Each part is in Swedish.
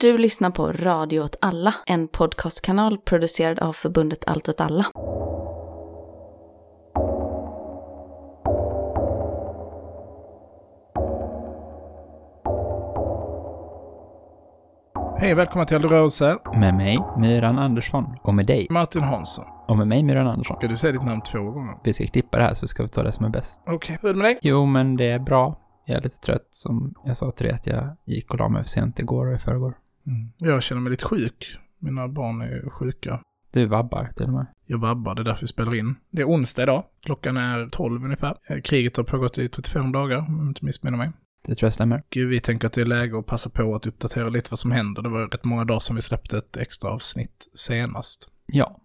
Du lyssnar på Radio åt alla, en podcastkanal producerad av förbundet Allt åt alla. Hej, välkomna till Eldrörelse. Med mig, Myran Andersson. Och med dig. Martin Hansson. Och med mig, Myran Andersson. Ska du säga ditt namn två gånger? Vi ska klippa det här så ska vi ta det som är bäst. Okej, hur är det med dig? Jo, men det är bra. Jag är lite trött som jag sa till dig att jag gick och la mig för sent igår och i förrgår. Mm. Jag känner mig lite sjuk. Mina barn är sjuka. Du vabbar till och med. Jag vabbar, det är därför vi spelar in. Det är onsdag idag. Klockan är 12 ungefär. Eh, Kriget har pågått i 35 dagar, om jag inte missminner mig. Det tror jag stämmer. Och vi tänker att det är läge att passa på att uppdatera lite vad som händer. Det var rätt många dagar som vi släppte ett extra avsnitt senast. Ja.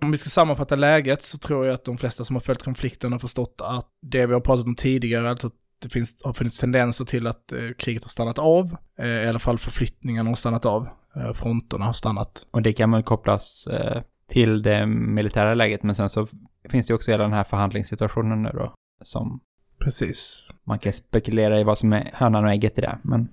Om vi ska sammanfatta läget så tror jag att de flesta som har följt konflikten har förstått att det vi har pratat om tidigare, alltså det finns, har funnits tendenser till att eh, kriget har stannat av. Eh, I alla fall förflyttningarna har stannat av. Eh, fronterna har stannat. Och det kan väl kopplas eh, till det militära läget, men sen så finns det också hela den här förhandlingssituationen nu då, som Precis. man kan spekulera i vad som är hönan och ägget i det, men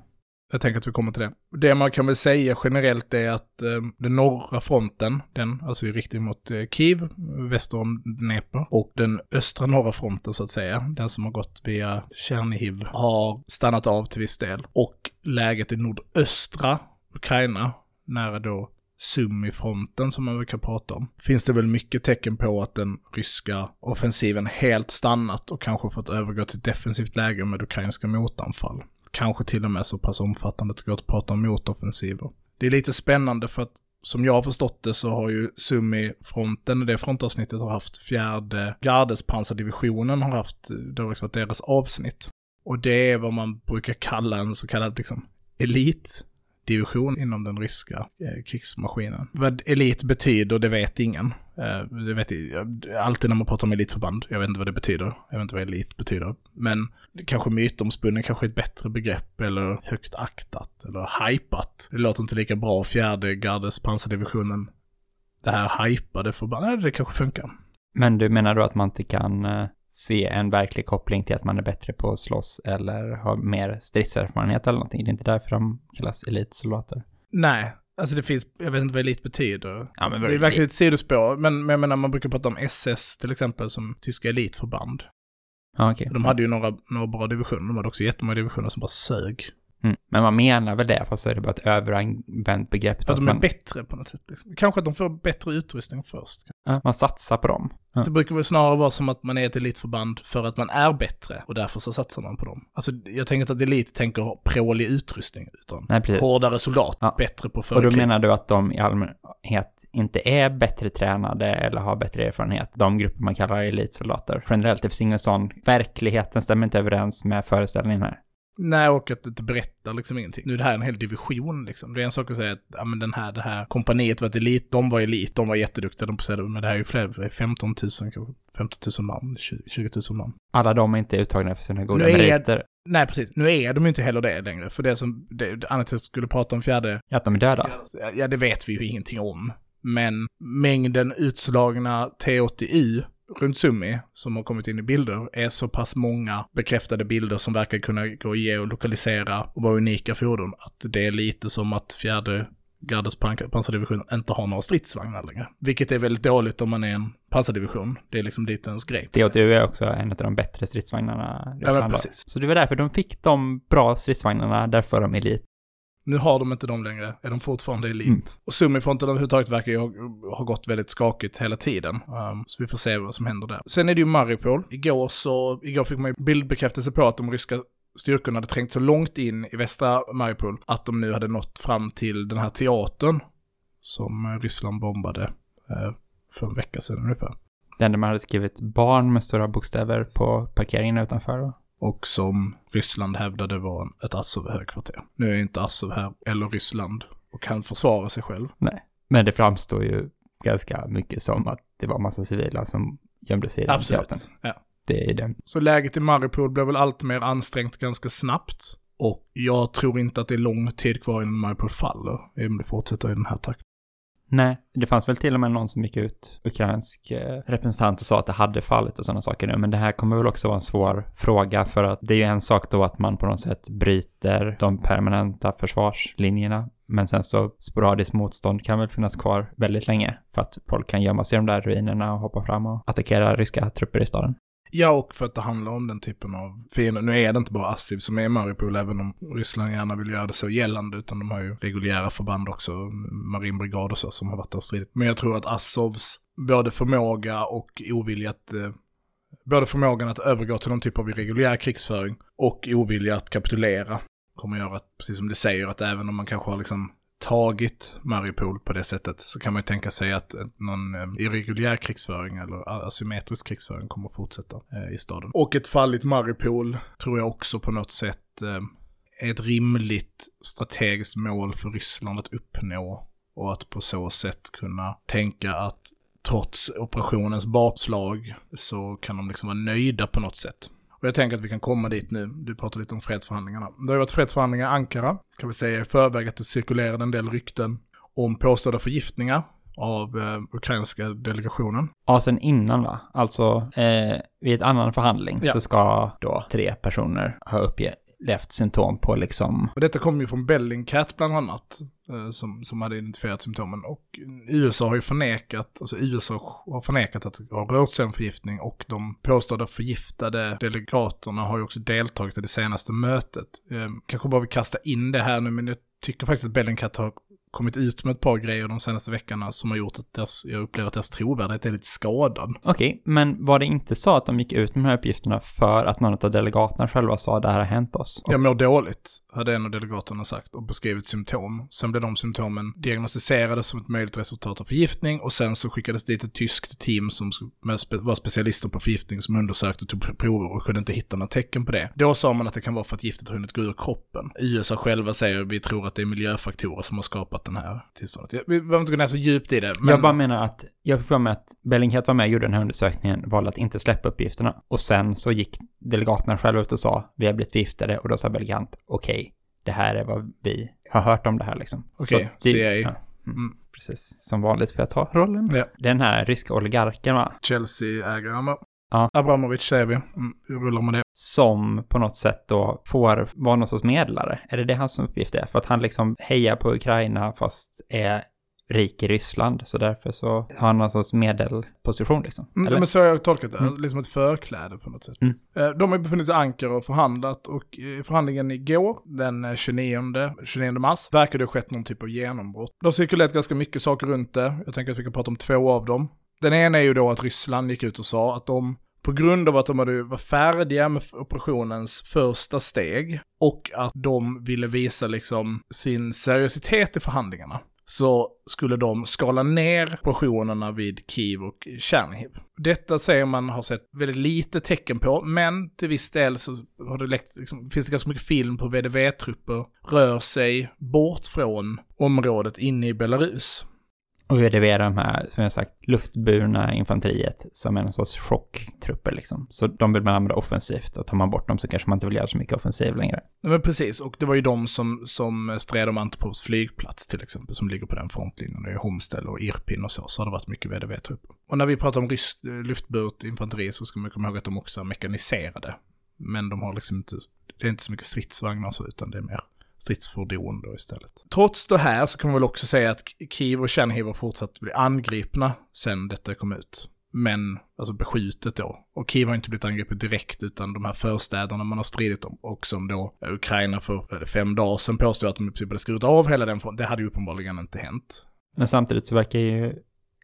jag tänker att vi kommer till det. Det man kan väl säga generellt är att eh, den norra fronten, den alltså i riktning mot eh, Kiev, väster om Dnepr, och den östra norra fronten så att säga, den som har gått via Tjernihiv, har stannat av till viss del. Och läget i nordöstra Ukraina, nära då Sumi-fronten som man brukar prata om, finns det väl mycket tecken på att den ryska offensiven helt stannat och kanske fått övergå till ett defensivt läge med ukrainska motanfall. Kanske till och med så pass omfattande att det går att prata om motoffensiver. Det är lite spännande för att som jag har förstått det så har ju Sumi-fronten, det frontavsnittet har haft fjärde gardespansardivisionen har haft, det har liksom varit deras avsnitt. Och det är vad man brukar kalla en så kallad liksom elitdivision inom den ryska eh, krigsmaskinen. Vad elit betyder, det vet ingen. Det vet jag, alltid när man pratar om elitförband, jag vet inte vad det betyder. Jag vet inte vad elit betyder. Men kanske mytomspunnen kanske är ett bättre begrepp, eller högt aktat, eller hypat. Det låter inte lika bra, fjärde gardes pansardivisionen. Det här hypade förbandet, det kanske funkar. Men du menar då att man inte kan eh, se en verklig koppling till att man är bättre på att slåss eller har mer stridserfarenhet eller någonting? Det är inte därför de kallas elitsoldater. Nej, alltså det finns, jag vet inte vad elit betyder. Ja, men Det är verkligen ett sidospår, men, men jag menar man brukar prata om SS till exempel som tyska elitförband. Ja, okej. De hade ju några, några bra divisioner, de hade också jättemånga divisioner som bara sög. Mm. Men man menar väl det, fast så är det bara ett överanvänt begrepp. Att de är man, bättre på något sätt. Liksom. Kanske att de får bättre utrustning först. ja, man satsar på dem. Ja. Det brukar väl snarare vara som att man är ett elitförband för att man är bättre och därför så satsar man på dem. Alltså jag tänker inte att elit tänker ha prålig utrustning utan Nej, precis. hårdare soldat, Ja. bättre på Och då förkrig. menar du att de i allmänhet inte är bättre tränade eller har bättre erfarenhet, de grupper man kallar elitsoldater. Generellt, det finns ingen sån, verkligheten stämmer inte överens med föreställningen här. Nej, och att det berättar liksom ingenting. Nu är det här en hel division liksom. Det är en sak att säga att, ja men den här, det här kompaniet var ett elit, de var elit, de var jätteduktiga, de presterade, men det här är ju fler, det är 15 000 kanske, 15 000 man, 20, 20 000 man. Alla de är inte uttagna för sina goda Nu är- meriter. Nej, precis. Nu är de ju inte heller det längre, för det som, det, annars jag skulle prata om fjärde, Att de är döda. ja det vet vi ju ingenting om. Men mängden utslagna T80U runt Sumi som har kommit in i bilder är så pass många bekräftade bilder som verkar kunna gå att ge och lokalisera och vara unika fordon att det är lite som att fjärde gardes pan- pansardivision inte har några stridsvagnar längre. Vilket är väldigt dåligt om man är en pansardivision. Det är liksom lite ens grej. T80U är också en av de bättre stridsvagnarna Ja, Ryssland precis. Så det var därför de fick de bra stridsvagnarna, därför är de elit. Nu har de inte dem längre, är de fortfarande elit. Mm. Och Sumifronten överhuvudtaget verkar ju ha, ha gått väldigt skakigt hela tiden. Um, så vi får se vad som händer där. Sen är det ju Mariupol. Igår så, igår fick man ju bildbekräftelse på att de ryska styrkorna hade trängt så långt in i västra Mariupol att de nu hade nått fram till den här teatern som eh, Ryssland bombade eh, för en vecka sedan ungefär. Den där man hade skrivit barn med stora bokstäver på parkeringen utanför. då. Och som Ryssland hävdade var ett Azov-högkvarter. Nu är inte Azov här, eller Ryssland, och kan försvara sig själv. Men det framstår ju ganska mycket som att det var massa civila som gömde sig i den teatern. Absolut. Ja. Det är den. Så läget i Mariupol blir väl allt mer ansträngt ganska snabbt. Och jag tror inte att det är lång tid kvar innan Mariupol faller, om det fortsätter i den här takten. Nej, det fanns väl till och med någon som gick ut, ukrainsk eh, representant och sa att det hade fallit och sådana saker nu. Men det här kommer väl också vara en svår fråga för att det är ju en sak då att man på något sätt bryter de permanenta försvarslinjerna Men sen så sporadiskt motstånd kan väl finnas kvar väldigt länge för att folk kan gömma sig i de där ruinerna och hoppa fram och attackera ryska trupper i staden. Ja, och för att det handlar om den typen av fiender. Nu är det inte bara Assiv som är i Mariupol, även om Ryssland gärna vill göra det så gällande, utan de har ju reguljära förband också, marinbrigad och så, som har varit där stridit. Men jag tror att Assovs både förmåga och ovilja att eh, både förmågan att övergå till någon typ av irreguljär krigsföring och ovilja att kapitulera kommer göra att, precis som du säger, att även om man kanske har liksom tagit Mariupol på det sättet så kan man ju tänka sig att eh, någon eh, irreguljär krigsföring eller asymmetrisk krigsföring kommer att fortsätta eh, i staden. Och ett falligt Mariupol tror jag också på något sätt är ett rimligt strategiskt mål för Ryssland att uppnå och att på så sätt kunna tänka att trots operationens bakslag så kan de liksom vara nöjda på något sätt. Och jag tänker att vi kan komma dit nu. Du pratar lite om fredsförhandlingarna. Det har varit fredsförhandlingar i Ankara, kan vi säga i förväg att det cirkulerade en del rykten om påstådda förgiftningar av eh, ukrainska delegationen. Ja, sen innan va? Alltså, eh, vid ett annan förhandling ja. så ska då tre personer ha uppgett levt symptom på liksom... Och detta kom ju från Bellingcat bland annat, eh, som, som hade identifierat symptomen. Och USA har ju förnekat, alltså USA har förnekat att det har rört sig om förgiftning och de påstådda förgiftade delegaterna har ju också deltagit i det senaste mötet. Ehm, kanske bara vi kasta in det här nu, men jag tycker faktiskt att Bellingcat har kommit ut med ett par grejer de senaste veckorna som har gjort att deras, jag upplever att deras trovärdighet är lite skadad. Okej, okay, men var det inte så att de gick ut med de här uppgifterna för att någon av delegaterna själva sa att det här har hänt oss? Jag mår dåligt, hade en av delegaterna sagt och beskrivit symptom. Sen blev de symptomen diagnostiserade som ett möjligt resultat av förgiftning och sen så skickades dit ett tyskt team som var specialister på förgiftning som undersökte och tog prover och kunde inte hitta några tecken på det. Då sa man att det kan vara för att giftet har hunnit gå ur kroppen. USA själva säger att vi tror att det är miljöfaktorer som har skapat den här tillståndet. Vi behöver inte gå ner så djupt i det. Men... Jag bara menar att, jag får för mig att Bellingcat var med och gjorde den här undersökningen, valde att inte släppa uppgifterna. Och sen så gick delegaterna själva ut och sa, vi har blivit förgiftade. Och då sa Bellingcat, okej, okay, det här är vad vi har hört om det här liksom. Okej, okay, CIA. Ja, mm, mm. Precis, som vanligt för att ta rollen. Ja. Den här ryska oligarken va? Chelsea-ägaren Ja. Abramovic säger vi. Mm, vi rullar med det. Som på något sätt då får vara någon sorts medlare. Är det det hans uppgift är? För att han liksom hejar på Ukraina fast är rik i Ryssland. Så därför så har han någon sorts medelposition liksom. Mm, men så har jag tolkat det. Mm. Liksom ett förkläde på något sätt. Mm. Eh, de har befunnit sig i Ankara och förhandlat och i förhandlingen igår, den 29, 29 mars, verkar det ha skett någon typ av genombrott. Det har cirkulerat ganska mycket saker runt det. Jag tänker att vi kan prata om två av dem. Den ena är ju då att Ryssland gick ut och sa att de på grund av att de hade var färdiga med operationens första steg och att de ville visa liksom sin seriositet i förhandlingarna så skulle de skala ner operationerna vid Kiev och Tjernihiv. Detta säger man har sett väldigt lite tecken på, men till viss del så har det läckt, liksom, finns det ganska mycket film på VDV-trupper rör sig bort från området inne i Belarus. Och VDV är de här, som jag sagt, luftburna infanteriet som är någon sorts chocktrupper liksom. Så de vill man använda offensivt och tar man bort dem så kanske man inte vill göra så mycket offensiv längre. Nej, men precis, och det var ju de som, som stred om Antipovs flygplats till exempel, som ligger på den frontlinjen. Det är Homställ och Irpin och så, så har det varit mycket VDV-trupper. Och när vi pratar om rysk eh, luftburet infanteri så ska man komma ihåg att de också är mekaniserade. Men de har liksom inte, det är inte så mycket stridsvagnar och så, utan det är mer stridsfordon då istället. Trots det här så kan man väl också säga att Kiev och Chernihiv har fortsatt bli angripna sen detta kom ut. Men, alltså beskjutet då. Och Kiev har inte blivit angripet direkt, utan de här förstäderna man har stridit om. Och som då Ukraina för fem dagar sedan påstod att de i princip hade skurit av hela den Det hade ju uppenbarligen inte hänt. Men samtidigt så verkar ju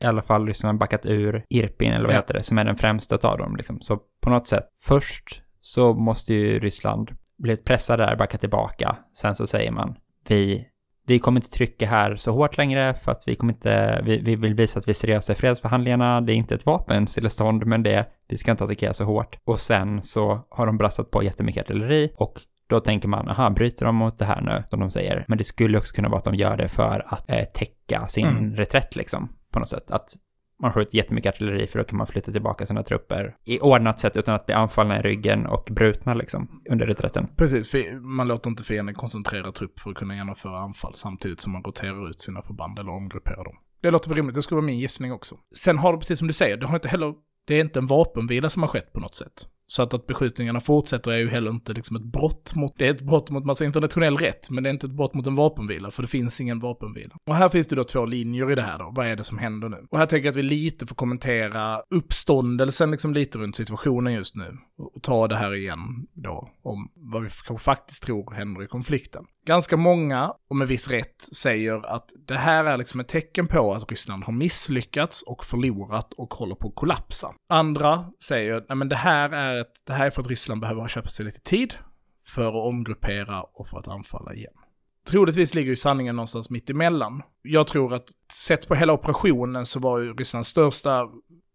i alla fall Ryssland backat ur Irpin, eller vad ja. heter det, som är den främsta av dem. Liksom. Så på något sätt, först så måste ju Ryssland blivit pressade där, backa tillbaka. Sen så säger man, vi, vi kommer inte trycka här så hårt längre för att vi kommer inte, vi, vi vill visa att vi är seriösa i fredsförhandlingarna. Det är inte ett vapenstillestånd, men det, vi ska inte attackera så hårt. Och sen så har de brassat på jättemycket artilleri och då tänker man, aha, bryter de mot det här nu, som de säger? Men det skulle också kunna vara att de gör det för att eh, täcka sin mm. reträtt liksom, på något sätt. Att man skjuter jättemycket artilleri för då kan man flytta tillbaka sina trupper i ordnat sätt utan att bli anfallna i ryggen och brutna liksom under reträtten. Precis, man låter inte fienden koncentrera trupp för att kunna genomföra anfall samtidigt som man roterar ut sina förband eller omgrupperar dem. Det låter väl rimligt, det skulle vara min gissning också. Sen har det precis som du säger, det har inte heller, det är inte en vapenvila som har skett på något sätt. Så att, att beskjutningarna fortsätter är ju heller inte liksom ett brott mot, det är ett brott mot massa internationell rätt, men det är inte ett brott mot en vapenvila, för det finns ingen vapenvila. Och här finns det då två linjer i det här då, vad är det som händer nu? Och här tänker jag att vi lite får kommentera uppståndelsen liksom lite runt situationen just nu. Och ta det här igen då, om vad vi kanske faktiskt tror händer i konflikten. Ganska många, och med viss rätt, säger att det här är liksom ett tecken på att Ryssland har misslyckats och förlorat och håller på att kollapsa. Andra säger, nej men det här är, att det här är för att Ryssland behöver köpa sig lite tid för att omgruppera och för att anfalla igen. Troligtvis ligger ju sanningen någonstans mitt emellan. Jag tror att sett på hela operationen så var ju Rysslands största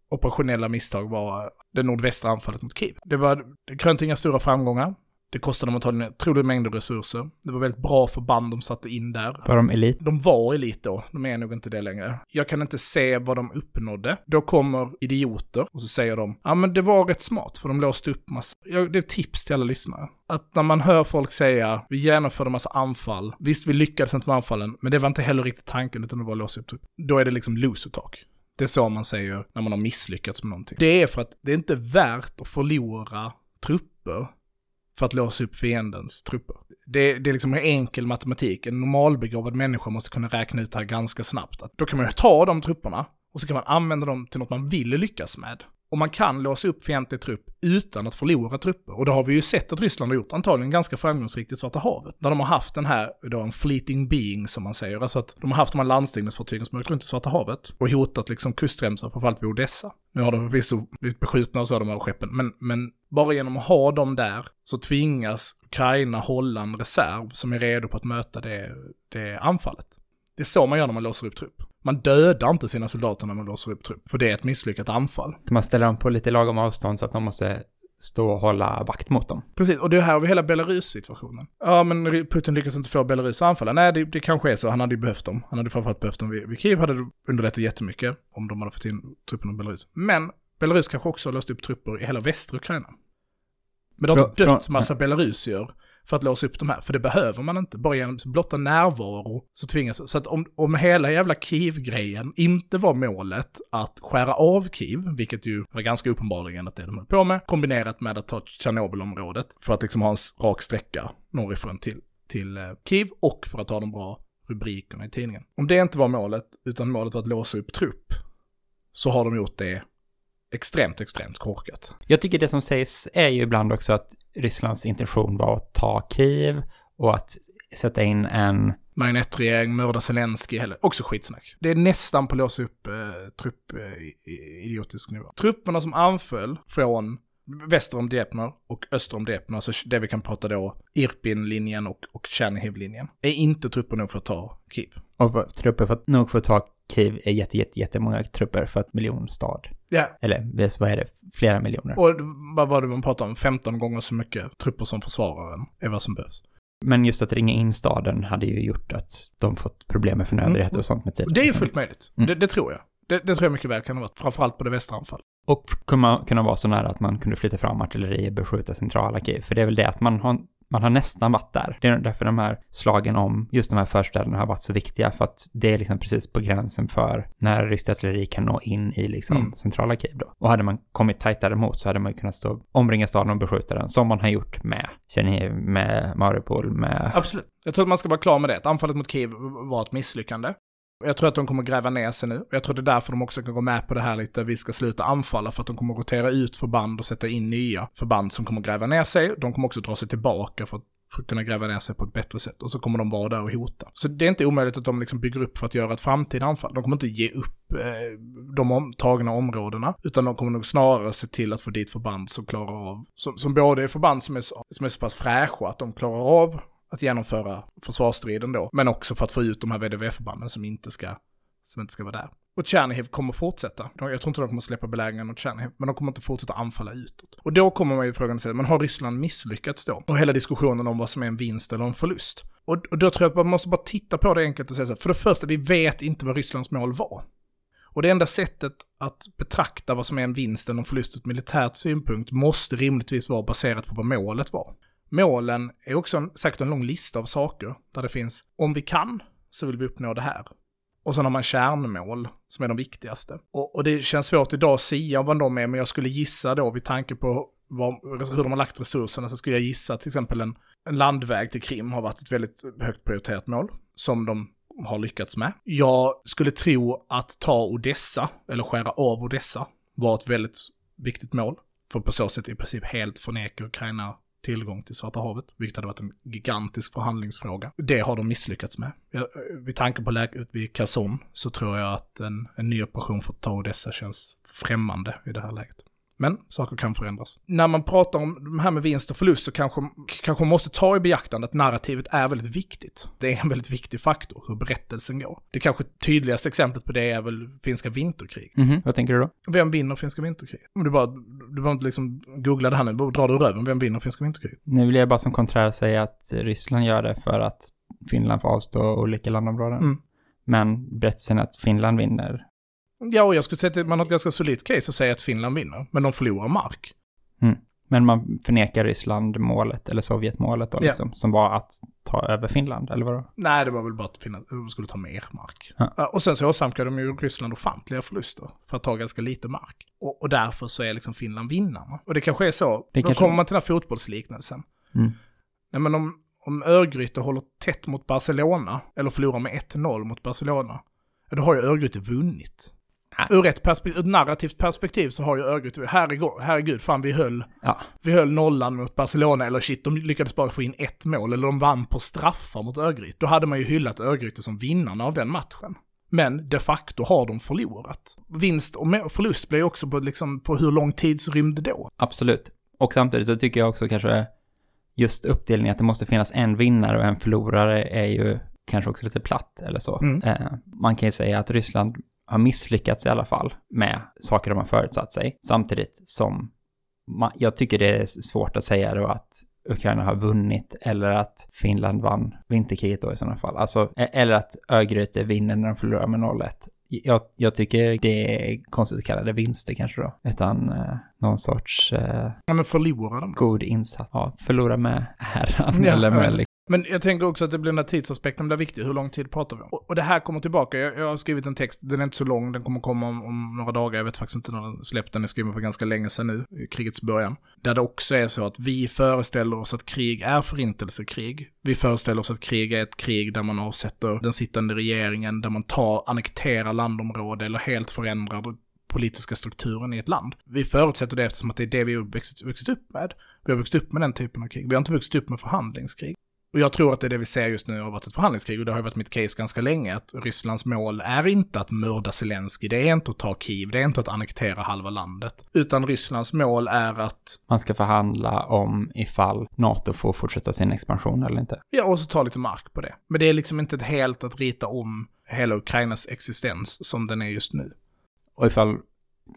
operationella misstag var det nordvästra anfallet mot Kiev. Det var, det inga stora framgångar. Det kostade dem antagligen otroliga mängder resurser. Det var väldigt bra förband de satte in där. Var de elit? De var elit då, de är nog inte det längre. Jag kan inte se vad de uppnådde. Då kommer idioter och så säger de, ja men det var rätt smart för de låste upp massa. Ja, det är ett tips till alla lyssnare. Att när man hör folk säga, vi genomförde massa anfall, visst vi lyckades inte med anfallen, men det var inte heller riktigt tanken utan det var låsa upp. Då är det liksom loser talk. Det är så man säger när man har misslyckats med någonting. Det är för att det är inte värt att förlora trupper för att låsa upp fiendens trupper. Det, det är liksom en enkel matematik. En normalbegåvad människa måste kunna räkna ut det här ganska snabbt. Att då kan man ju ta de trupperna och så kan man använda dem till något man vill lyckas med. Och man kan låsa upp fientlig trupp utan att förlora trupper. Och det har vi ju sett att Ryssland har gjort, antagligen ganska framgångsrikt i Svarta havet. När de har haft den här, då en fleeting being som man säger, alltså att de har haft de här landstigningsfartygen som har åkt runt i Svarta havet och hotat liksom kustremsor framförallt vid Odessa. Nu har de förvisso blivit beskjutna och så de här skeppen, men, men bara genom att ha dem där så tvingas Ukraina hålla en reserv som är redo på att möta det, det anfallet. Det är så man gör när man låser upp trupp. Man dödar inte sina soldater när man låser upp trupp, för det är ett misslyckat anfall. Man ställer dem på lite lagom avstånd så att de måste stå och hålla vakt mot dem. Precis, och det här har vi hela Belarus-situationen. Ja, men Putin lyckas inte få Belarus att anfalla. Nej, det, det kanske är så. Han hade ju behövt dem. Han hade framförallt behövt dem vid, vid Kiev, hade det underlättat jättemycket om de hade fått in trupperna i Belarus. Men Belarus kanske också har låst upp trupper i hela västra Ukraina. Men de har inte dött massa belarusier för att låsa upp de här, för det behöver man inte. Bara genom blotta närvaro så tvingas, så att om, om hela jävla Kiev-grejen inte var målet att skära av Kiev, vilket ju var ganska uppenbarligen att det de höll på med, kombinerat med att ta Tjernobylområdet för att liksom ha en rak sträcka norrifrån till, till eh, Kiev och för att ha de bra rubrikerna i tidningen. Om det inte var målet, utan målet var att låsa upp trupp, så har de gjort det extremt, extremt korkat. Jag tycker det som sägs är ju ibland också att Rysslands intention var att ta Kiev och att sätta in en... Marionettregering, mörda Zelensky, heller. också skitsnack. Det är nästan på att låsa upp eh, trupp eh, idiotisk nivå. Trupperna som anföll från väster om Dnepr och öster om Dnepr, alltså det vi kan prata då, Irpin-linjen och, och Chernihiv-linjen, är inte trupper nog för att ta Kiev. Och för, trupper för, nog för att ta Kiev är jätte, jätte, jättemånga trupper för ett miljonstad. Ja. Eller vad är det? Flera miljoner. Och vad var det man pratade om? 15 gånger så mycket trupper som försvararen är vad som behövs. Men just att ringa in staden hade ju gjort att de fått problem med förnödenheter mm. och sånt med tiden. Det är ju fullt möjligt. Mm. Det, det, tror jag. Det, det, tror jag mycket väl kan ha varit, framförallt på det västra anfall. Och kunna, kunna vara så nära att man kunde flytta fram artilleri och beskjuta centrala Kiev. För det är väl det att man har man har nästan varit där. Det är därför de här slagen om just de här förstäderna har varit så viktiga, för att det är liksom precis på gränsen för när ryskt artilleri kan nå in i liksom mm. centrala Kiev då. Och hade man kommit tajtare mot så hade man ju kunnat stå, omringa staden och beskjuta den, som man har gjort med Tjernihiv, med Mariupol, med... Absolut. Jag tror att man ska vara klar med det. Anfallet mot Kiev var ett misslyckande. Jag tror att de kommer gräva ner sig nu. Jag tror det är därför de också kan gå med på det här lite, vi ska sluta anfalla, för att de kommer rotera ut förband och sätta in nya förband som kommer gräva ner sig. De kommer också dra sig tillbaka för att för att kunna gräva ner sig på ett bättre sätt. Och så kommer de vara där och hota. Så det är inte omöjligt att de liksom bygger upp för att göra ett framtida anfall. De kommer inte ge upp eh, de om, tagna områdena, utan de kommer nog snarare se till att få dit förband som klarar av, som, som både är förband som är, så, som är så pass fräscha att de klarar av att genomföra försvarsstriden då, men också för att få ut de här VDV-förbanden som inte ska, som inte ska vara där. Och Tjernihiv kommer fortsätta. Jag tror inte de kommer släppa belägringen mot Tjernihiv, men de kommer inte fortsätta anfalla utåt. Och då kommer man ju frågan sig, men har Ryssland misslyckats då? Och hela diskussionen om vad som är en vinst eller en förlust. Och, och då tror jag att man måste bara titta på det enkelt och säga så här, för det första, vi vet inte vad Rysslands mål var. Och det enda sättet att betrakta vad som är en vinst eller en förlust ur ett militärt synpunkt måste rimligtvis vara baserat på vad målet var. Målen är också en, säkert en lång lista av saker där det finns, om vi kan så vill vi uppnå det här. Och sen har man kärnmål som är de viktigaste. Och, och det känns svårt idag att säga vad de är, men jag skulle gissa då vid tanke på vad, hur de har lagt resurserna så skulle jag gissa till exempel en, en landväg till Krim har varit ett väldigt högt prioriterat mål som de har lyckats med. Jag skulle tro att ta Odessa, eller skära av Odessa, var ett väldigt viktigt mål. För på så sätt i princip helt förneka Ukraina tillgång till Svarta havet, vilket hade varit en gigantisk förhandlingsfråga. Det har de misslyckats med. Vid tanke på läget vid Kazon så tror jag att en, en ny operation för att ta Odessa känns främmande i det här läget. Men saker kan förändras. När man pratar om det här med vinst och förlust så kanske, kanske man måste ta i beaktande att narrativet är väldigt viktigt. Det är en väldigt viktig faktor, hur berättelsen går. Det kanske tydligaste exemplet på det är väl finska vinterkrig. Mm -hmm. Vad tänker du då? Vem vinner finska vinterkrig? Om du bara, du behöver inte liksom googla det här nu, bara dra det ur röven. Vem vinner finska vinterkrig? Nu vill jag bara som konträr säga att Ryssland gör det för att Finland får avstå olika landområden. Mm. Men berättelsen att Finland vinner Ja, och jag skulle säga att man har ett ganska solidt case att säga att Finland vinner, men de förlorar mark. Mm. Men man förnekar Ryssland målet, eller Sovjetmålet då, liksom, ja. som var att ta över Finland, eller vadå? Nej, det var väl bara att Finland de skulle ta mer mark. Ja. Och sen så åsamkade de ju Ryssland ofantliga förluster för att ta ganska lite mark. Och, och därför så är liksom Finland vinnarna. Och det kanske är så, det då kanske... kommer man till den här fotbollsliknelsen. Mm. Nej men om, om Örgryte håller tätt mot Barcelona, eller förlorar med 1-0 mot Barcelona, då har ju Örgryte vunnit. Ur ett, perspekt- ett narrativt perspektiv så har ju Örgryte, herregud, herregud, fan vi höll, ja. vi höll nollan mot Barcelona, eller shit, de lyckades bara få in ett mål, eller de vann på straffar mot Örgryte. Då hade man ju hyllat Örgryte som vinnarna av den matchen. Men de facto har de förlorat. Vinst och förlust blir ju också på, liksom, på hur lång tidsrymd då. Absolut. Och samtidigt så tycker jag också kanske just uppdelningen att det måste finnas en vinnare och en förlorare är ju kanske också lite platt eller så. Mm. Eh, man kan ju säga att Ryssland har misslyckats i alla fall med saker de har förutsatt sig. Samtidigt som man, jag tycker det är svårt att säga då att Ukraina har vunnit eller att Finland vann vinterkriget då i sådana fall. Alltså, e- eller att Örgryte vinner när de förlorar med 0-1. Jag, jag, tycker det är konstigt att kalla det vinster kanske då. Utan eh, någon sorts... Eh, ja men förlora dem. God insats. Ja, förlora med äran ja, eller med men jag tänker också att det blir den här tidsaspekten blir viktig. Hur lång tid pratar vi om? Och, och det här kommer tillbaka. Jag, jag, har skrivit en text, den är inte så lång, den kommer komma om, om några dagar. Jag vet faktiskt inte när den släpptes, den är skriven för ganska länge sedan nu, i krigets början. Där det också är så att vi föreställer oss att krig är förintelsekrig. Vi föreställer oss att krig är ett krig där man avsätter den sittande regeringen, där man tar, annekterar landområde eller helt förändrar politiska strukturen i ett land. Vi förutsätter det eftersom att det är det vi har vuxit, vuxit upp med. Vi har vuxit upp med den typen av krig. Vi har inte vuxit upp med förhandlingskrig. Och jag tror att det är det vi ser just nu har varit ett förhandlingskrig och det har varit mitt case ganska länge att Rysslands mål är inte att mörda Zelensky, det är inte att ta Kiev, det är inte att annektera halva landet. Utan Rysslands mål är att... Man ska förhandla om ifall NATO får fortsätta sin expansion eller inte. Ja, och så ta lite mark på det. Men det är liksom inte ett helt att rita om hela Ukrainas existens som den är just nu. Och ifall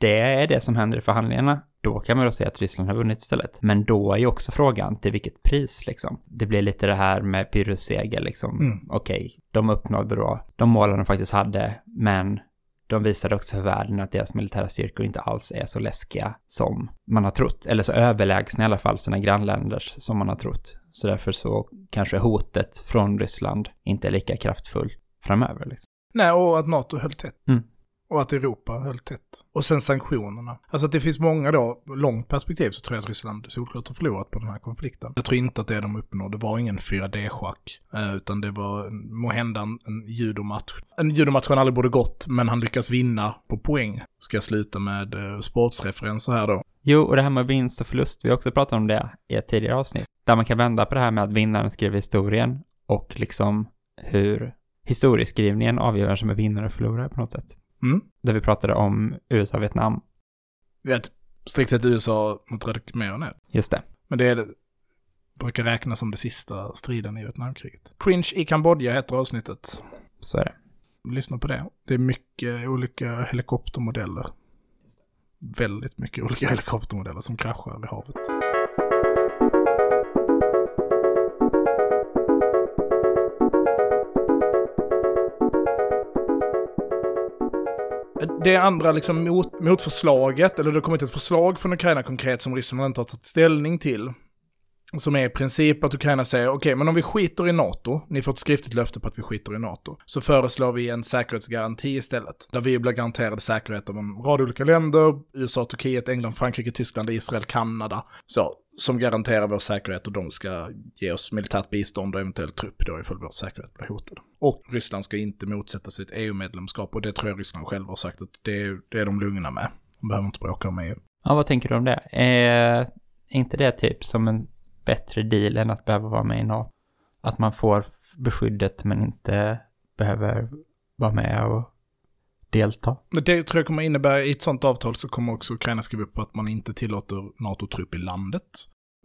det är det som händer i förhandlingarna, då kan man då säga att Ryssland har vunnit istället. Men då är ju också frågan till vilket pris liksom. Det blir lite det här med Pyrrhus-seger liksom. Mm. Okej, okay, de uppnådde då de målen de faktiskt hade, men de visade också för världen att deras militära styrkor inte alls är så läskiga som man har trott. Eller så överlägsna i alla fall sina grannländers som man har trott. Så därför så kanske hotet från Ryssland inte är lika kraftfullt framöver. Liksom. Nej, och att NATO höll tätt. Mm. Och att Europa höll tätt. Och sen sanktionerna. Alltså att det finns många då, långt perspektiv så tror jag att Ryssland solklart har förlorat på den här konflikten. Jag tror inte att det de uppnådde var ingen 4D-schack. Eh, utan det var måhända en, en judomatch. En judomatch han aldrig borde gått, men han lyckas vinna på poäng. Ska jag sluta med eh, sportsreferenser här då. Jo, och det här med vinst och förlust, vi har också pratat om det i ett tidigare avsnitt. Där man kan vända på det här med att vinnaren skriver historien och liksom hur historieskrivningen avgör vem som är vinnare och förlorare på något sätt. Mm. Där vi pratade om USA och Vietnam. Vet, strikt sett USA mot Röda khmererna. Just det. Men det är det, brukar räknas som det sista striden i Vietnamkriget. Cringe i Kambodja heter avsnittet. Så är det. Lyssna på det. Det är mycket olika helikoptermodeller. Väldigt mycket olika helikoptermodeller som kraschar i havet. Det andra liksom mot, motförslaget, eller det har kommit ett förslag från Ukraina konkret som Ryssland inte har tagit ställning till, Som är i princip att Ukraina säger, okej, men om vi skiter i NATO, ni får ett skriftligt löfte på att vi skiter i NATO, så föreslår vi en säkerhetsgaranti istället. Där vi blir garanterade säkerhet av en rad olika länder, USA, Turkiet, England, Frankrike, Tyskland, Israel, Kanada. Så, som garanterar vår säkerhet och de ska ge oss militärt bistånd och eventuellt trupp då ifall vår säkerhet blir hotad. Och Ryssland ska inte motsätta sig ett EU-medlemskap och det tror jag Ryssland själva har sagt att det, det är de lugna med. De behöver inte bråka om EU. Ja, vad tänker du om det? Är inte det typ som en bättre deal än att behöva vara med i NATO? Att man får beskyddet men inte behöver vara med och delta? Men Det tror jag kommer innebära, i ett sånt avtal så kommer också Ukraina skriva upp att man inte tillåter NATO-trupp i landet,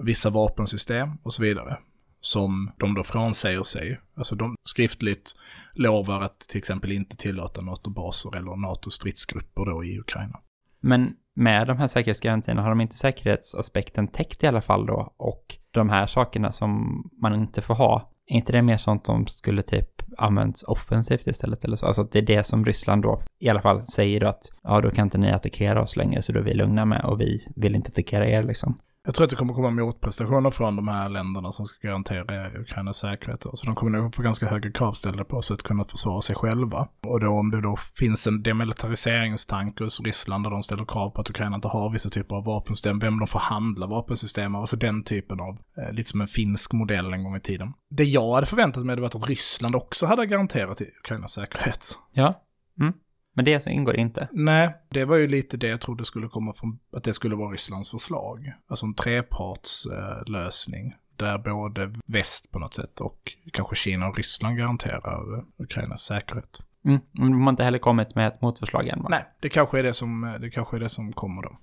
vissa vapensystem och så vidare. Som de då frånsäger sig. Alltså de skriftligt lovar att till exempel inte tillåta NATO-baser eller NATO-stridsgrupper då i Ukraina. Men med de här säkerhetsgarantierna har de inte säkerhetsaspekten täckt i alla fall då? Och de här sakerna som man inte får ha, är inte det mer sånt som skulle typ använts offensivt istället eller så? Alltså att det är det som Ryssland då i alla fall säger då att ja, då kan inte ni attackera oss längre så då är vi lugna med och vi vill inte attackera er liksom. Jag tror att det kommer komma motprestationer från de här länderna som ska garantera Ukrainas säkerhet. Så de kommer nog få ganska höga krav ställda på sig att kunna försvara sig själva. Och då om det då finns en demilitariseringstanke hos Ryssland där de ställer krav på att Ukraina inte har vissa typer av vapensystem, vem de får handla vapensystem av, alltså den typen av, eh, lite som en finsk modell en gång i tiden. Det jag hade förväntat mig det var att Ryssland också hade garanterat Ukrainas säkerhet. Ja. Mm. Men det ingår inte. Nej, det var ju lite det jag trodde skulle komma från, att det skulle vara Rysslands förslag. Alltså en trepartslösning. Eh, där både väst på något sätt och kanske Kina och Ryssland garanterar Ukrainas säkerhet. Mm. Men de har inte heller kommit med ett motförslag än va? Nej, det kanske är det som, det kanske är det som kommer då.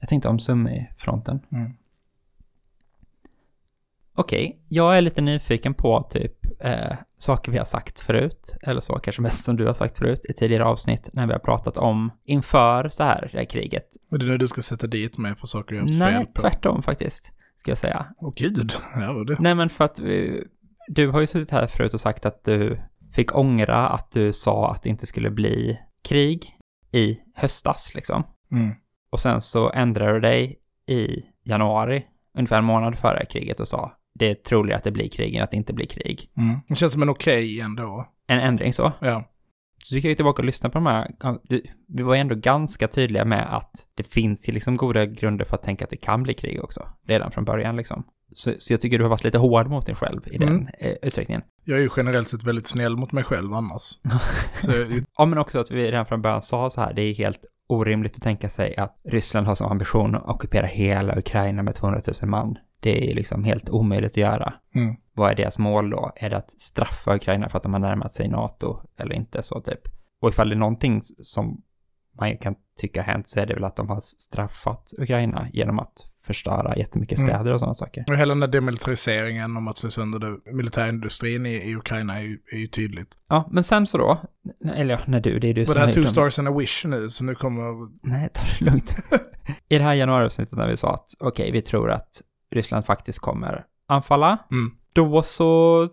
Jag tänkte om Summi-fronten. Mm. Okej, jag är lite nyfiken på typ eh, saker vi har sagt förut, eller så kanske mest som du har sagt förut i tidigare avsnitt när vi har pratat om inför så här det här kriget. Och det är nu du ska sätta dit mig för saker jag har haft fel Nej, på. tvärtom faktiskt, ska jag säga. Åh gud, ja var det. Nej, men för att vi, du har ju suttit här förut och sagt att du fick ångra att du sa att det inte skulle bli krig i höstas liksom. Mm. Och sen så ändrade du dig i januari, ungefär en månad före kriget och sa det är troligare att det blir krig än att det inte blir krig. Mm. Det känns som en okej ändå. En ändring så. Ja. Så gick jag tillbaka och lyssnade på de här. Vi var ju ändå ganska tydliga med att det finns ju liksom goda grunder för att tänka att det kan bli krig också. Redan från början liksom. Så, så jag tycker du har varit lite hård mot dig själv i den Mm. eh, utsträckningen. Jag är ju generellt sett väldigt snäll mot mig själv annars. Så Ja, men också att vi redan från början sa så här, det är helt orimligt att tänka sig att Ryssland har som ambition att ockupera hela Ukraina med 200 000 man. Det är liksom helt omöjligt att göra. mm. Vad är deras mål då? Är det att straffa Ukraina för att de har närmat sig NATO eller inte så typ? Och ifall det är någonting som man kan tycka har hänt så är det väl att de har straffat Ukraina genom att förstöra jättemycket Mm. städer och sådana saker. Och hela den där demilitariseringen om att slå sönder militärindustrin i, i Ukraina är ju, är ju tydligt. Ja, men sen så då, eller ja, när du, det är du Var som det här two stars and a wish nu, så nu kommer... Nej, ta det lugnt. I det här januariavsnittet när vi sa att okej, vi tror att Ryssland faktiskt kommer anfalla, Mm. då så eh,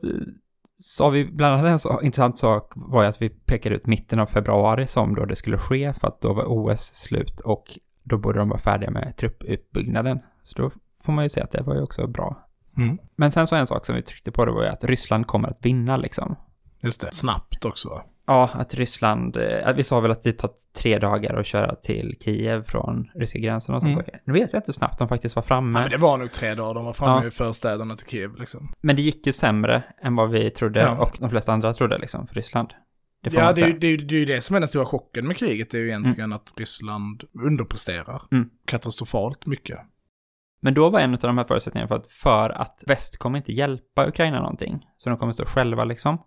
sa vi bland annat en så intressant sak var ju att vi pekade ut mitten av februari som då det skulle ske för att då var OS slut och då borde de vara färdiga med truppuppbyggnaden. Så då får man ju säga att det var ju också bra. Mm. Men sen så en sak som vi tryckte på det var ju att Ryssland kommer att vinna liksom. Just det. Snabbt också? Ja, att Ryssland, eh, vi sa väl att det tar tre dagar att köra till Kiev från ryska gränsen och sådana Mm. saker. Nu vet jag inte hur snabbt de faktiskt var framme. Ja, men det var nog tre dagar, de var framme Ja. i förstäderna till Kiev liksom. Men det gick ju sämre än vad vi trodde Ja. och de flesta andra trodde liksom för Ryssland. Det Ja, det är, ju, det, är, det är ju det som är den stora chocken med kriget, det är ju egentligen att Ryssland underpresterar. Mm. Katastrofalt mycket. Men då var en av de här förutsättningarna för att, för att väst kommer inte hjälpa Ukraina någonting. Så de kommer stå själva liksom.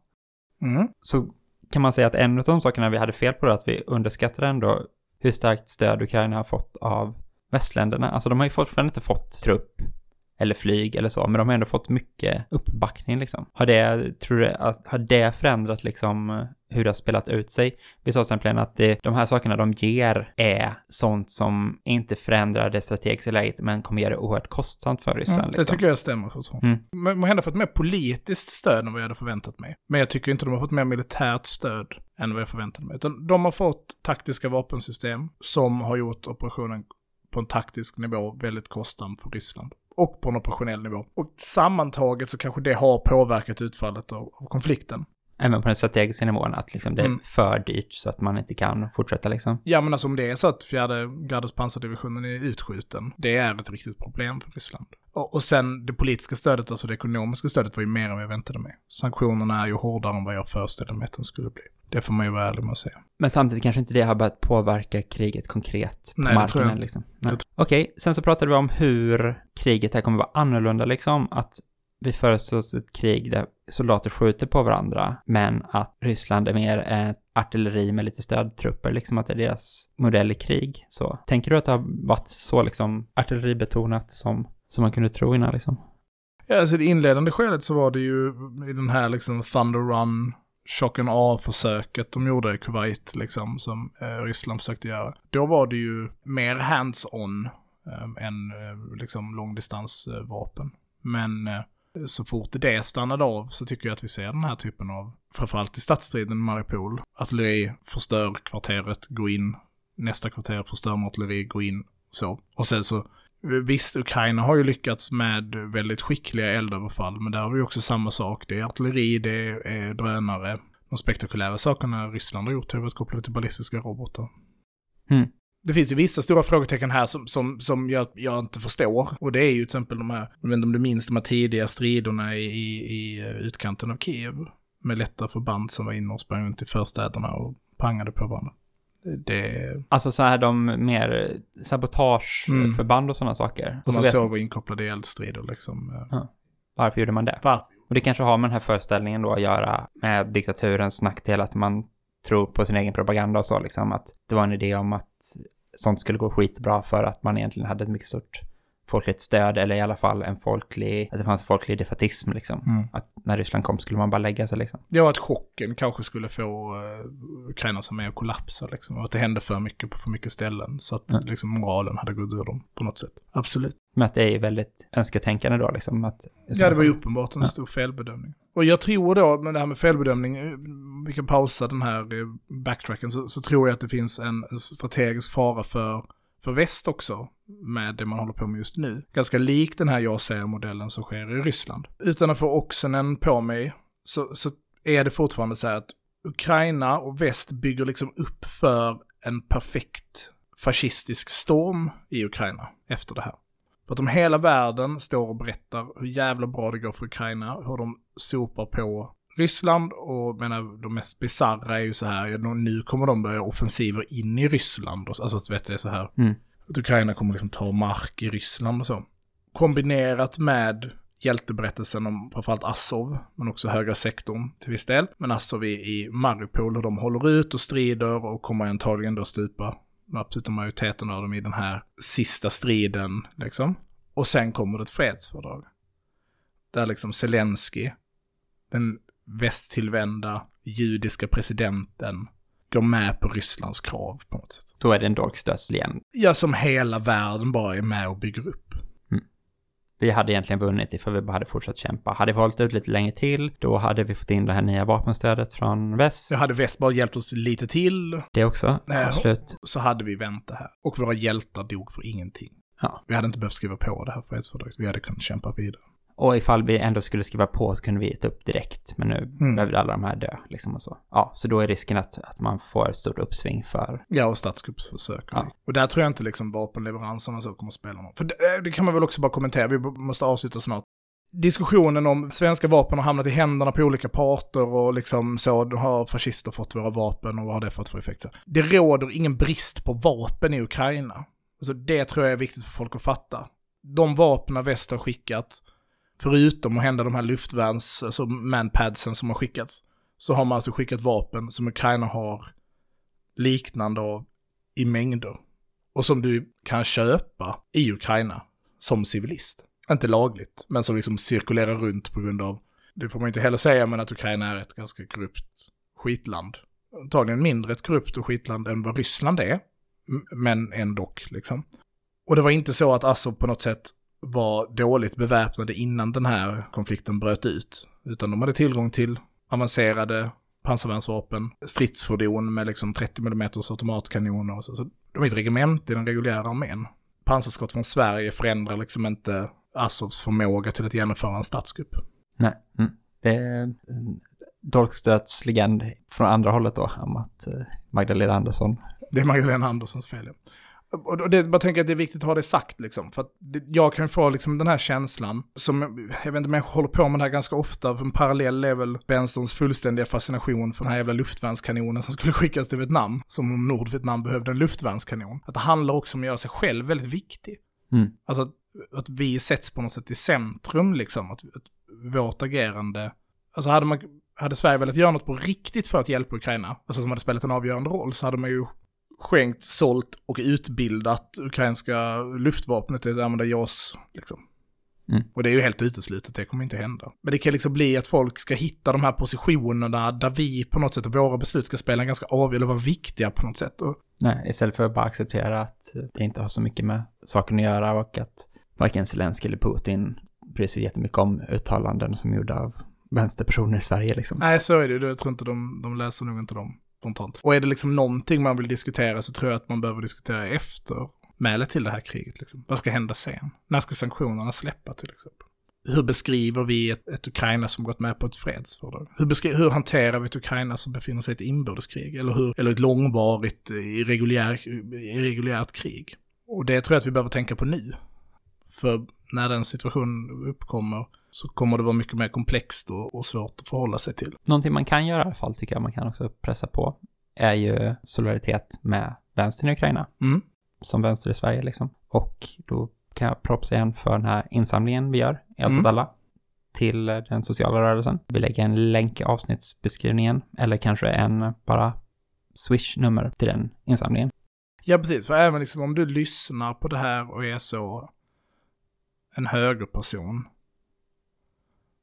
Mm. Så kan man säga att en av de sakerna vi hade fel på då, att vi underskattade ändå hur starkt stöd Ukraina har fått av västländerna. Alltså de har ju fortfarande inte fått trupp eller flyg eller så, men de har ändå fått mycket uppbackning liksom. Har det, tror du, att, har det förändrat liksom hur det har spelat ut sig? Vi sa exempel att det, de här sakerna de ger är sånt som inte förändrar det strategiska läget, men kommer göra det oerhört kostsamt för Ryssland. Mm, det liksom. tycker jag stämmer fortfarande. Mm. Men Man hade fått mer politiskt stöd än vad jag hade förväntat mig. Men jag tycker inte de har fått mer militärt stöd än vad jag förväntade mig. Utan de har fått taktiska vapensystem som har gjort operationen på en taktisk nivå väldigt kostsam för Ryssland. och på en operationell nivå. Och sammantaget så kanske det har påverkat utfallet av, av konflikten. Även på den strategiska nivån, att liksom det är Mm. för dyrt så att man inte kan fortsätta liksom. Ja men alltså om det är så att fjärde gardets pansardivisionen är utskjuten, det är ett riktigt problem för Ryssland. Och, och sen det politiska stödet, alltså det ekonomiska stödet var ju mer än jag väntade mig. Sanktionerna är ju hårdare än vad jag föreställde mig att de skulle bli. Det får man ju vara ärlig med att säga. Men samtidigt kanske inte det har börjat påverka kriget konkret på Nej, det tror marken jag inte. liksom. Okej, sen så pratade vi om hur kriget här kommer vara annorlunda liksom. Att vi föreslås ett krig där soldater skjuter på varandra, men att Ryssland är mer ett artilleri med lite stödtrupper, liksom att det är deras modell i krig. Så, tänker du att det har varit så liksom artilleribetonat som, som man kunde tro innan liksom? Ja, alltså i det inledande skedet så var det ju i den här liksom Thunder Run, Shock and Awe-försöket de gjorde i Kuwait, liksom, som eh, Ryssland försökte göra. Då var det ju mer hands-on eh, än eh, liksom långdistansvapen. Men eh, så fort det stannade av så tycker jag att vi ser den här typen av, framförallt i stadsstriden Mariupol, artilleri förstör kvarteret, gå in, nästa kvarter förstör med artilleri, gå in, så. Och sen så Visst, Ukraina har ju lyckats med väldigt skickliga eldöverfall, men där har vi också samma sak. Det är artilleri, det är drönare. De spektakulära sakerna Ryssland har gjort har varit kopplade till ballistiska robotar. Mm. Det finns ju vissa stora frågetecken här som, som, som jag, jag inte förstår. Och det är ju till exempel de här, jag vet inte om du minns de här tidiga striderna i, i, i utkanten av Kiev. Med lätta förband som var inne och sprang runt i förstäderna och pangade på varandra. Det, Alltså så här de mer sabotageförband och sådana saker. Och man vet, såg var inkopplade i eldstrider liksom. varför gjorde man det? Varför? Och det kanske har med den här föreställningen då att göra med diktaturens nackdel att man tror på sin egen propaganda och så liksom att det var en idé om att sånt skulle gå skitbra för att man egentligen hade ett mycket stort folkligt stöd eller i alla fall en folklig, att det fanns folklig defatism liksom. Mm. Att när Ryssland kom skulle man bara lägga sig liksom. Ja, att chocken kanske skulle få uh, Ukrainas armé att kollapsa liksom. Och att det hände för mycket på för mycket ställen. Så att Ja. liksom moralen hade gått ur dem på något sätt. Absolut. Men att det är ju väldigt önsketänkande då liksom. Att, Ja, det var ju uppenbart en Ja. stor felbedömning. Och jag tror då, med det här med felbedömning, eh, vi kan pausa den här eh, backtracken, så, så tror jag att det finns en en strategisk fara för, för väst också, med det man håller på med just nu. Ganska lik den här jag säger modellen som sker i Ryssland. Utan att få oxenen på mig, så, så är det fortfarande så här att Ukraina och väst bygger liksom upp för en perfekt fascistisk storm i Ukraina efter det här. För att om hela världen står och berättar hur jävla bra det går för Ukraina, hur de sopar på Ryssland och menar, de mest bisarra är ju så här, nu kommer de börja offensiver in i Ryssland. Och, alltså att vet, det är så här, Mm. att Ukraina kommer liksom ta mark i Ryssland och så. Kombinerat med hjälteberättelsen om framförallt Azov, men också högra sektorn till viss del. Men Azov i, i Mariupol, hur de håller ut och strider och kommer antagligen då stupa den absoluta majoriteten av dem i den här sista striden, liksom. Och sen kommer det ett fredsfördrag. Där liksom Zelensky, den västtillvända judiska presidenten, går med på Rysslands krav på något sätt. Då är det en dolkstöt igen. Ja, som hela världen bara är med och bygger upp. Vi hade egentligen vunnit ifall vi bara hade fortsatt kämpa. Hade vi hållit ut lite längre till, då hade vi fått in det här nya vapenstödet från väst. Så hade väst bara hjälpt oss lite till, Det också. Nej, Absolut. så hade vi vänt det här. Och våra hjältar dog för ingenting. Ja. Vi hade inte behövt skriva på det här fredsfördraget. Vi hade kunnat kämpa vidare. Och ifall vi ändå skulle skriva på så kunde vi ge upp direkt. Men nu Mm. behövde alla de här dö, liksom och så. Ja, så då är risken att, att man får ett stort uppsving för... Ja, och statskuppsförsök. Ja. Och där tror jag inte liksom vapenleveranserna så kommer att spela någon. För det, eh, det kan man väl också bara kommentera, vi måste avsluta snart. Diskussionen om svenska vapen har hamnat i händerna på olika parter och liksom så har fascister fått våra vapen och vad har det fått för effekter? Det råder ingen brist på vapen i Ukraina. Alltså det tror jag är viktigt för folk att fatta. De vapnen väst har skickat, förutom att hända de här luftvärns, alltså manpadsen som har skickats, så har man alltså skickat vapen som Ukraina har liknande av i mängder. Och som du kan köpa i Ukraina som civilist. Inte lagligt, men som liksom cirkulerar runt på grund av, det får man inte heller säga, men att Ukraina är ett ganska korrupt skitland. Antagligen mindre ett korrupt och skitland än vad Ryssland är, men ändå liksom. Och det var inte så att Azov på något sätt var dåligt beväpnade innan den här konflikten bröt ut. Utan de hade tillgång till avancerade pansarvärnsvapen, stridsfordon med liksom 30 mm automatkanoner och så. så de är ett regemente i den reguljära armén. Pansarskott från Sverige förändrar liksom inte Azovs förmåga till att genomföra en statskupp. Nej. Mm. Det är en dolkstötslegend från andra hållet då, om att eh, Magdalena Andersson Det är Magdalena Anderssons fel. ja. Och det, bara tänker att det är viktigt att ha det sagt liksom. För att jag kan få liksom den här känslan, som, jag vet inte, människor håller på med det här ganska ofta. För en parallell är väl vänsterns fullständiga fascination för den här jävla luftvärnskanonen som skulle skickas till Vietnam. Som om Nordvietnam behövde en luftvärnskanon. Att det handlar också om att göra sig själv väldigt viktig. Mm. Alltså att, att vi sätts på något sätt i centrum liksom. Att, att vårt agerande, alltså hade man, hade Sverige velat göra något på riktigt för att hjälpa Ukraina, alltså som hade spelat en avgörande roll, så hade man ju skänkt, sålt och utbildat ukrainska luftvapnet till att använda JAS. Liksom. Mm. Och det är ju helt uteslutet, det kommer inte hända. Men det kan liksom bli att folk ska hitta de här positionerna där vi på något sätt, våra beslut ska spela en ganska avgörande, eller vara viktiga på något sätt. Och, Nej, istället för att bara acceptera att det inte har så mycket med saken att göra och att varken Zelenskyj eller Putin bryr sig jättemycket om uttalanden som gjorda av vänsterpersoner i Sverige liksom. nej, så är det ju. Jag tror inte de, de läser nog inte dem spontant. Och är det liksom någonting man vill diskutera så tror jag att man behöver diskutera efter mälet till det här kriget. Liksom. Vad ska hända sen? När ska sanktionerna släppa till exempel? Hur beskriver vi ett, ett Ukraina som gått med på ett fredsfördrag? Hur, hur hanterar vi ett Ukraina som befinner sig i ett inbördeskrig? Eller, hur, eller ett långvarigt irreguljär, irreguljärt krig? Och det tror jag att vi behöver tänka på nu. För när den situationen uppkommer så kommer det vara mycket mer komplext och, och svårt att förhålla sig till. Någonting man kan göra i alla fall, tycker jag man kan också pressa på, är ju solidaritet med vänstern i Ukraina, Mm. som vänster i Sverige liksom. Och då kan jag propsa igen för den här insamlingen vi gör, i allt Mm. alla, till eh, den sociala rörelsen. Vi lägger en länk i avsnittsbeskrivningen, eller kanske en bara swish-nummer till den insamlingen. Ja, precis. För även liksom om du lyssnar på det här och är så en högerperson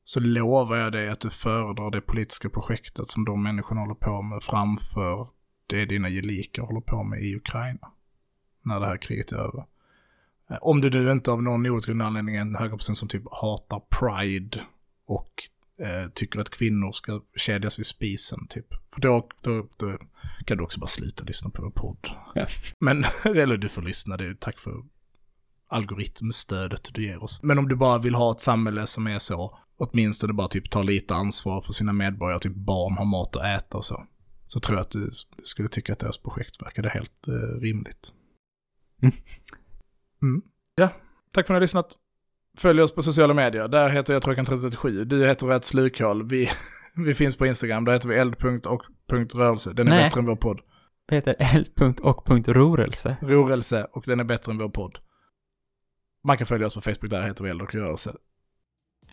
så lovar jag dig att du föredrar det politiska projektet som de människorna håller på med framför det dina gelikar håller på med i Ukraina. När det här kriget är över. Eh, Om du nu inte av någon outgrundlig anledning är en högerperson som typ hatar pride och eh, tycker att kvinnor ska kedjas vid spisen typ. För då, då, då kan du också bara sluta lyssna på vår podd. Ja. Men, eller du får lyssna, det är tack för algoritmstödet du ger oss. Men om du bara vill ha ett samhälle som är så, åtminstone bara typ ta lite ansvar för sina medborgare, typ barn har mat att äta och så. Så tror jag att du, du skulle tycka att deras projekt verkade helt eh, rimligt. Mm. Mm. Ja, tack för att ni har lyssnat. Följ oss på sociala medier. Där heter jag Trojkan337. Du heter Rätt Slukhål. Vi, vi finns på Instagram. Där heter vi eld.och.rörelse. Den är Nej. bättre än vår podd. Det heter l.och.rorelse. Rorelse och den är bättre än vår podd. Man kan följa oss på Facebook. Där heter vi Eld och Rörelse.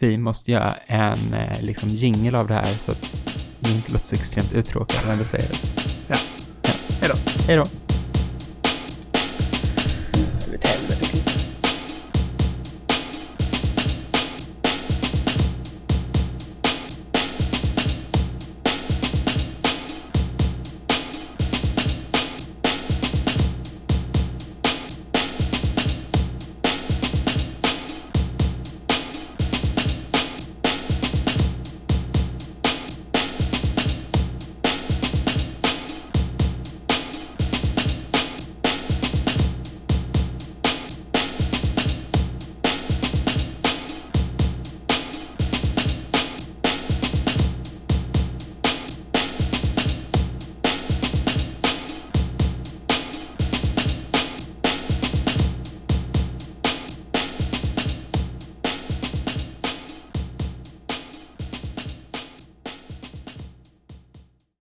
Vi måste göra en eh, liksom jingle av det här så att vi inte låter så extremt uttråkade när vi säger det. Ja. ja. Hej då. Hej då.